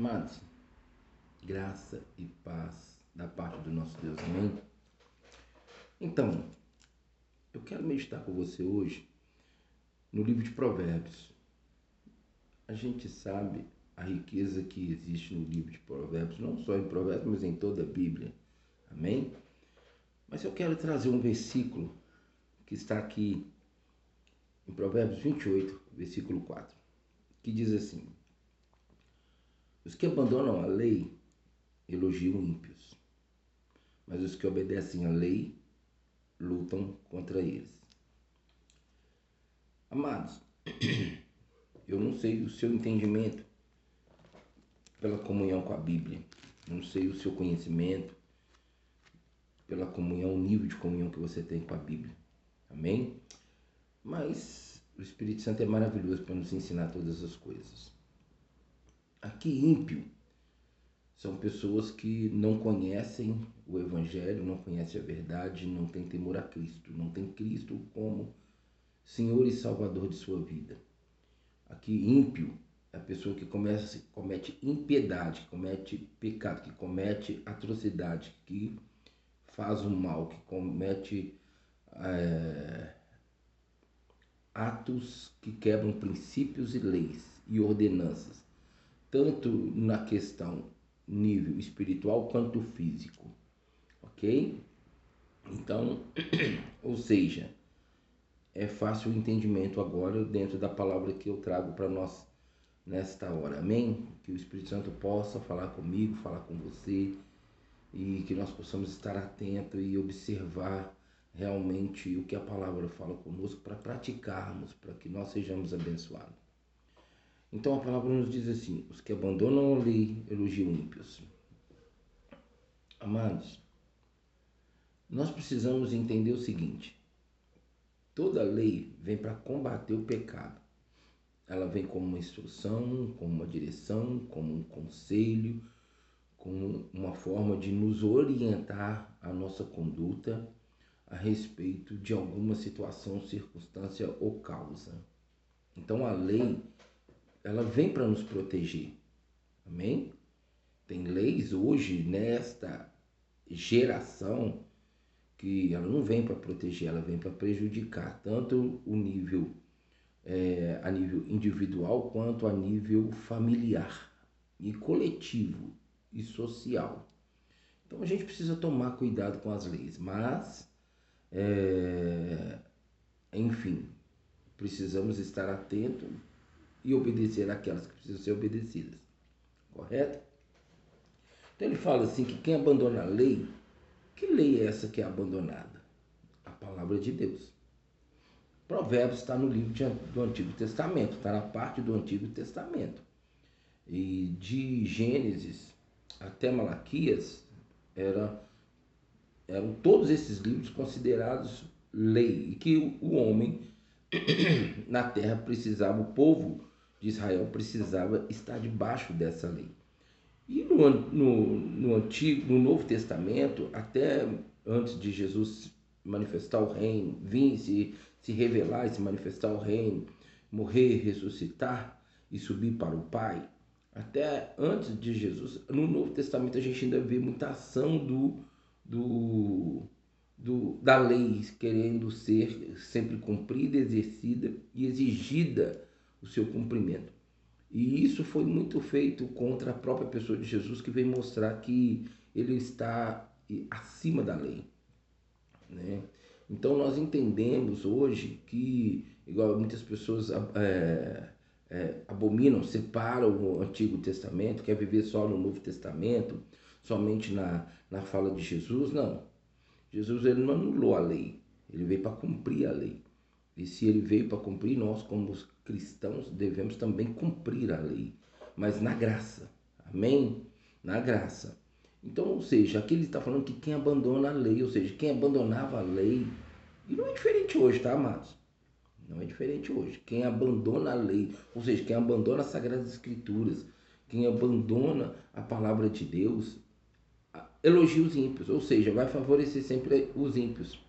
Amados, graça e paz da parte do nosso Deus, amém? Então, eu quero meditar com você hoje no livro de Provérbios. A gente sabe a riqueza que existe no livro de Provérbios, não só em Provérbios, mas em toda a Bíblia, amém? Mas eu quero trazer um versículo que está aqui em Provérbios 28, versículo 4, que diz assim: Os que abandonam a lei elogiam ímpios, mas os que obedecem à lei lutam contra eles. Amados, eu não sei o seu entendimento pela comunhão com a Bíblia, não sei o seu conhecimento pela comunhão, o nível de comunhão que você tem com a Bíblia. Amém? Mas o Espírito Santo é maravilhoso para nos ensinar todas as coisas. Aqui, ímpio são pessoas que não conhecem o Evangelho, não conhecem a verdade, não têm temor a Cristo, não tem Cristo como Senhor e Salvador de sua vida. Aqui, ímpio é a pessoa que começa, comete impiedade, que comete pecado, que comete atrocidade, que faz o mal, que comete é, atos que quebram princípios e leis e ordenanças, tanto na questão nível espiritual quanto físico, ok? Então, ou seja, é fácil o entendimento agora dentro da palavra que eu trago para nós nesta hora, amém? Que o Espírito Santo possa falar comigo, falar com você e que nós possamos estar atentos e observar realmente o que a palavra fala conosco para praticarmos, para que nós sejamos abençoados. Então a palavra nos diz assim: os que abandonam a lei elogiam ímpios. Amados, nós precisamos entender o seguinte: toda lei vem para combater o pecado. Ela vem como uma instrução, como uma direção, como um conselho, como uma forma de nos orientar a nossa conduta a respeito de alguma situação, circunstância ou causa. Então a lei, ela vem para nos proteger. Amém? Tem leis hoje nesta geração que ela não vem para proteger, ela vem para prejudicar tanto o nível é, a nível individual quanto a nível familiar e coletivo e social. Então a gente precisa tomar cuidado com as leis, mas é, enfim, precisamos estar atentos e obedecer aquelas que precisam ser obedecidas. Correto? Então ele fala assim que quem abandona a lei, que lei é essa que é abandonada? A palavra de Deus. Provérbios está no livro do Antigo Testamento, está na parte do Antigo Testamento. E de Gênesis até Malaquias era eram todos esses livros considerados lei e que o homem na terra precisava, o povo de Israel precisava estar debaixo dessa lei. E no, no, no Antigo, no Novo Testamento, até antes de Jesus manifestar o reino, vir se, se revelar e se manifestar o reino, morrer, ressuscitar e subir para o Pai, até antes de Jesus, no Novo Testamento a gente ainda vê muita ação do, do, do, da lei querendo ser sempre cumprida, exercida e exigida o seu cumprimento. E isso foi muito feito contra a própria pessoa de Jesus, que vem mostrar que ele está acima da lei. Né? Então nós entendemos hoje que, igual muitas pessoas é, é, abominam, separam o Antigo Testamento, quer viver só no Novo Testamento, somente na, na fala de Jesus, não. Jesus ele não anulou a lei, ele veio para cumprir a lei. E se ele veio para cumprir, nós, como cristãos, devemos também cumprir a lei, mas na graça. Amém? Na graça. Então, ou seja, aqui ele está falando que quem abandona a lei, ou seja, quem abandonava a lei, e não é diferente hoje, tá, amados? Não é diferente hoje. Quem abandona a lei, ou seja, quem abandona as Sagradas Escrituras, quem abandona a palavra de Deus, elogia os ímpios, ou seja, vai favorecer sempre os ímpios.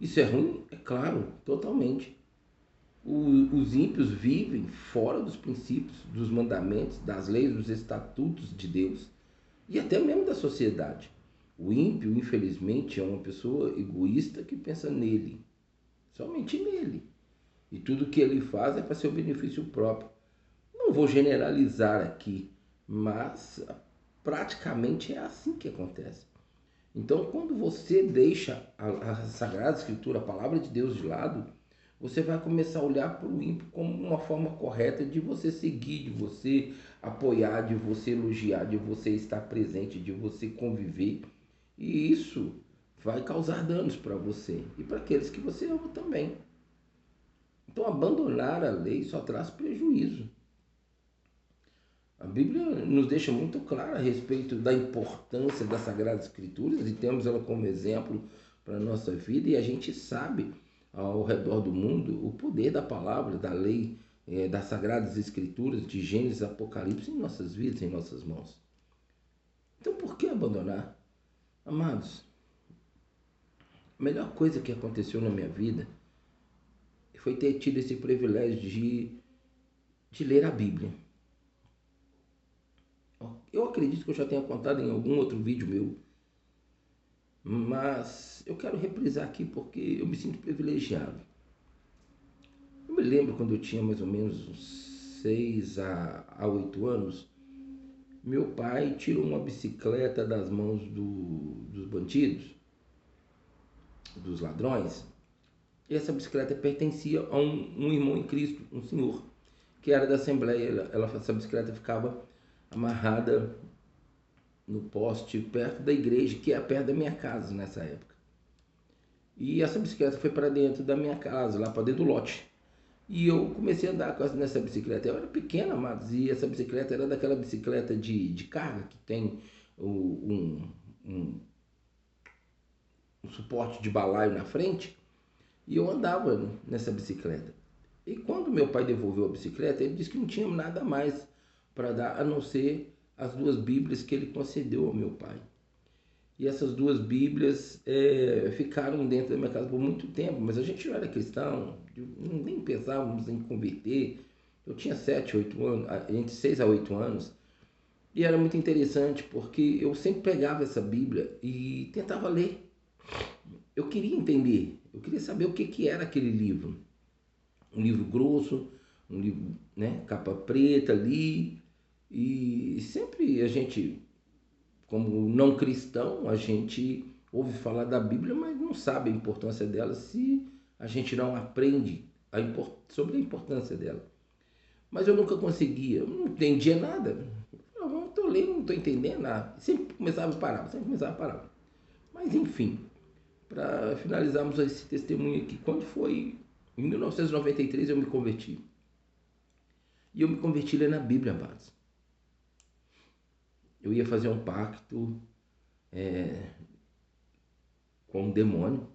Isso é ruim? É claro, totalmente. Os ímpios vivem fora dos princípios, dos mandamentos, das leis, dos estatutos de Deus e até mesmo da sociedade. O ímpio, infelizmente, é uma pessoa egoísta que pensa nele, somente nele. E tudo que ele faz é para seu benefício próprio. Não vou generalizar aqui, mas praticamente é assim que acontece. Então, quando você deixa a, a Sagrada Escritura, a palavra de Deus de lado, você vai começar a olhar para o ímpio como uma forma correta de você seguir, de você apoiar, de você elogiar, de você estar presente, de você conviver. E isso vai causar danos para você e para aqueles que você ama também. Então, abandonar a lei só traz prejuízo. A Bíblia nos deixa muito claro a respeito da importância das Sagradas Escrituras e temos ela como exemplo para a nossa vida e a gente sabe ao redor do mundo o poder da palavra, da lei, é, das Sagradas Escrituras, de Gênesis Apocalipse em nossas vidas, em nossas mãos. Então por que abandonar? Amados, a melhor coisa que aconteceu na minha vida foi ter tido esse privilégio de, de ler a Bíblia. Eu acredito que eu já tenha contado em algum outro vídeo meu, mas eu quero reprisar aqui porque eu me sinto privilegiado. Eu me lembro quando eu tinha mais ou menos uns 6 a 8 anos, meu pai tirou uma bicicleta das mãos do, dos bandidos, dos ladrões, e essa bicicleta pertencia a um, um irmão em Cristo, um senhor, que era da Assembleia. Ela, ela, essa bicicleta ficava amarrada no poste perto da igreja, que é perto da minha casa nessa época. E essa bicicleta foi para dentro da minha casa, lá para dentro do lote. E eu comecei a andar nessa bicicleta. Eu era pequena, mas e essa bicicleta era daquela bicicleta de, de carga que tem um, um, um suporte de balaio na frente. E eu andava nessa bicicleta. E quando meu pai devolveu a bicicleta, ele disse que não tinha nada mais para dar a não ser as duas Bíblias que ele concedeu ao meu pai. E essas duas Bíblias é, ficaram dentro da minha casa por muito tempo, mas a gente não era cristão, nem pensávamos em converter. Eu tinha 7, 8 anos, entre 6 a 8 anos, e era muito interessante porque eu sempre pegava essa Bíblia e tentava ler. Eu queria entender eu queria saber o que, que era aquele livro. Um livro grosso, um livro, né, capa preta ali. E sempre a gente, como não cristão, a gente ouve falar da Bíblia, mas não sabe a importância dela se a gente não aprende a import sobre a importância dela. Mas eu nunca conseguia, eu não entendia nada. Eu não estou lendo, não estou entendendo nada. Sempre começava a parar, sempre começava a parar. Mas enfim, para finalizarmos esse testemunho aqui. Quando foi em 1993 eu me converti. E eu me converti lendo a Bíblia, amados. Eu ia fazer um pacto é, com um demônio.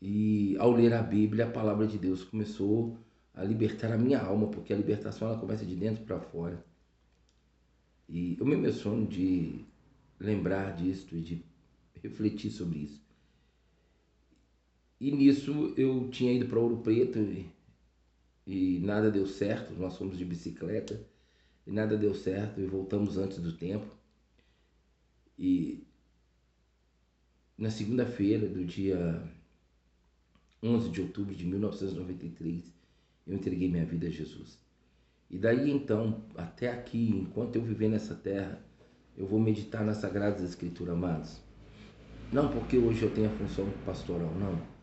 E ao ler a Bíblia, a palavra de Deus começou a libertar a minha alma, porque a libertação ela começa de dentro para fora. E eu me emociono de lembrar disso e de refletir sobre isso. E nisso eu tinha ido para Ouro Preto e, e, nada deu certo. Nós fomos de bicicleta e nada deu certo e voltamos antes do tempo. E na segunda-feira do dia 11 de outubro de 1993, eu entreguei minha vida a Jesus. E daí então, até aqui, enquanto eu viver nessa terra, eu vou meditar nas Sagradas Escrituras, amados. Não porque hoje eu tenho a função pastoral, não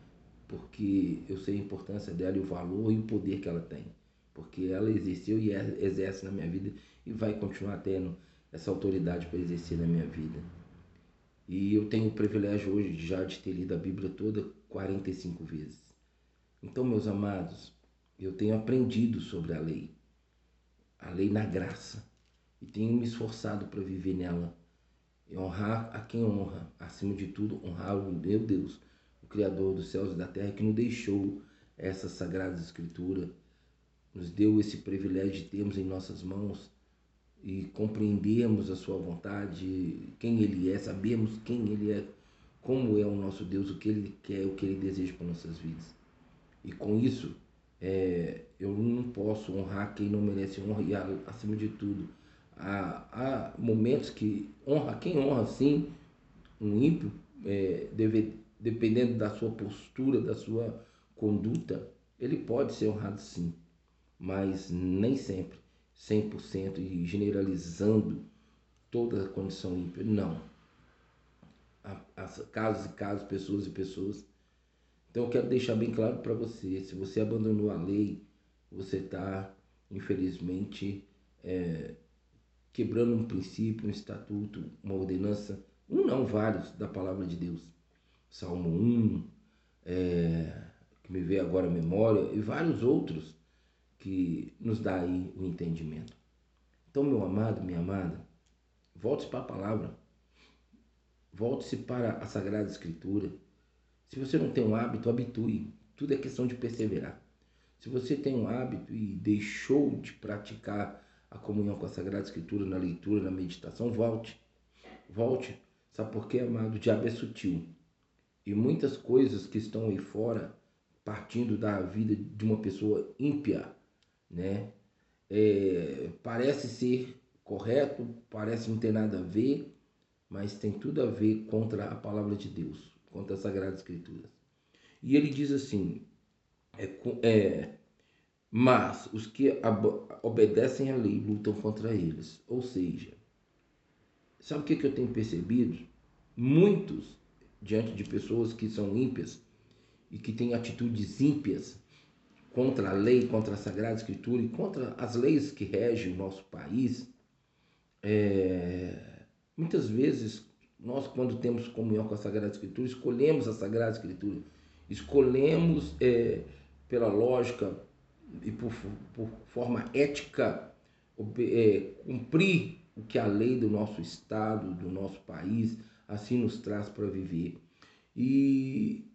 porque eu sei a importância dela e o valor e o poder que ela tem. Porque ela exerceu e exerce na minha vida e vai continuar tendo essa autoridade para exercer na minha vida. E eu tenho o privilégio hoje já de ter lido a Bíblia toda 45 vezes. Então, meus amados, eu tenho aprendido sobre a lei, a lei na graça, e tenho me esforçado para viver nela. E honrar a quem honra, acima de tudo, honrar o meu Deus Criador dos céus e da terra, que nos deixou essa sagrada escritura, nos deu esse privilégio de termos em nossas mãos e compreendermos a sua vontade, quem ele é, sabemos quem ele é, como é o nosso Deus, o que ele quer, o que ele deseja para nossas vidas. E com isso, É, eu não posso honrar quem não merece honra e, acima de tudo, há, há momentos que honra quem honra sim um ímpio, é, deve, dependendo da sua postura, da sua conduta, ele pode ser honrado sim, mas nem sempre, 100% e generalizando toda a condição ímpia, não. Há, casos e casos, pessoas e pessoas. Então eu quero deixar bem claro para você, se você abandonou a lei, você está, infelizmente, é, quebrando um princípio, um estatuto, uma ordenança, um não, vários da palavra de Deus. Salmo 1, é, que me veio agora a memória, e vários outros que nos dá aí o entendimento. Então, meu amado, minha amada, volte-se para a palavra. Volte-se para a Sagrada Escritura. Se você não tem um hábito, habitue. Tudo é questão de perseverar. Se você tem um hábito e deixou de praticar a comunhão com a Sagrada Escritura na leitura, na meditação, volte. Volte. Sabe por quê, amado? O diabo é sutil. E muitas coisas que estão aí fora, partindo da vida de uma pessoa ímpia, né? É, parece ser correto, parece não ter nada a ver, mas tem tudo a ver contra a palavra de Deus, contra as Sagradas Escrituras. E ele diz assim: é, é, mas os que obedecem à lei lutam contra eles. Ou seja, sabe o que, que eu tenho percebido? Muitos, diante de pessoas que são ímpias e que têm atitudes ímpias contra a lei, contra a Sagrada Escritura e contra as leis que regem o nosso país, é, muitas vezes nós, quando temos comunhão com a Sagrada Escritura, escolhemos a Sagrada Escritura, escolhemos é, pela lógica e por, por forma ética é, cumprir o que a lei do nosso estado, do nosso país, assim nos traz para viver. E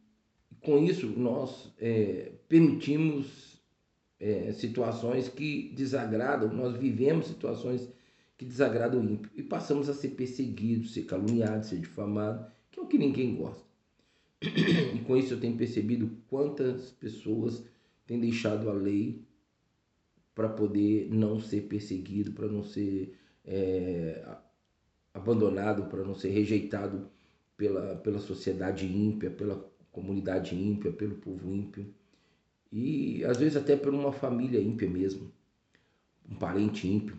com isso nós é, permitimos é, situações que desagradam, nós vivemos situações que desagradam o ímpio e passamos a ser perseguidos, ser caluniados, ser difamados, que é o que ninguém gosta. E com isso eu tenho percebido quantas pessoas tem deixado a lei para poder não ser perseguido, para não ser é, abandonado, para não ser rejeitado pela, pela sociedade ímpia, pela comunidade ímpia, pelo povo ímpio. E às vezes até por uma família ímpia mesmo, um parente ímpio.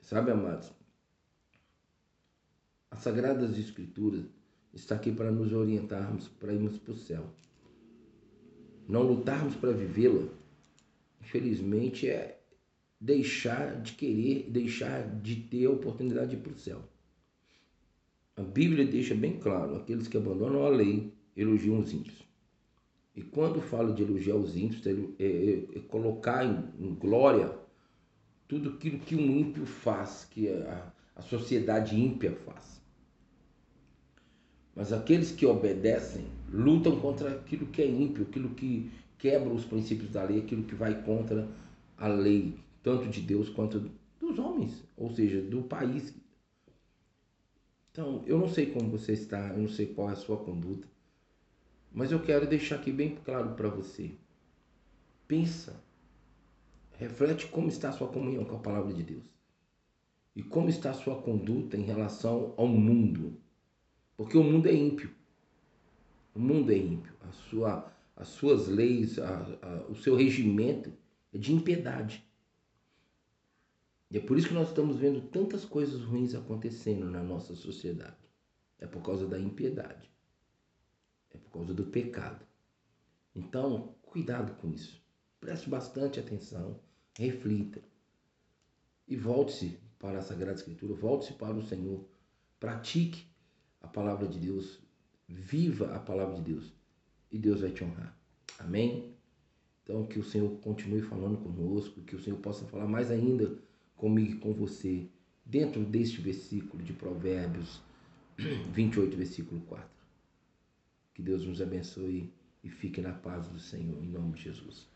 Sabe, amados? As Sagradas Escrituras está aqui para nos orientarmos, para irmos para o céu não lutarmos para vivê-la, infelizmente é deixar de querer, deixar de ter a oportunidade de ir para o céu. A Bíblia deixa bem claro: aqueles que abandonam a lei elogiam os ímpios. E quando falo de elogiar os ímpios, é, é, é colocar em, em, glória tudo aquilo que um ímpio faz, que a, a sociedade ímpia faz. Mas aqueles que obedecem lutam contra aquilo que é ímpio, aquilo que quebra os princípios da lei, aquilo que vai contra a lei, tanto de Deus quanto dos homens, ou seja, do país. Então, eu não sei como você está, eu não sei qual é a sua conduta, mas eu quero deixar aqui bem claro para você. Pensa, reflete como está a sua comunhão com a palavra de Deus e como está a sua conduta em relação ao mundo porque o mundo é ímpio. O mundo é ímpio. A sua, as suas leis, a, a, o seu regimento é de impiedade. E é por isso que nós estamos vendo tantas coisas ruins acontecendo na nossa sociedade. É por causa da impiedade. É por causa do pecado. Então, cuidado com isso. Preste bastante atenção, reflita. E volte-se para a Sagrada Escritura, volte-se para o Senhor. Pratique a palavra de Deus, viva a palavra de Deus e Deus vai te honrar. Amém? Então, que o Senhor continue falando conosco, que o Senhor possa falar mais ainda comigo e com você, dentro deste versículo de Provérbios 28, versículo 4. Que Deus nos abençoe e fique na paz do Senhor, em nome de Jesus.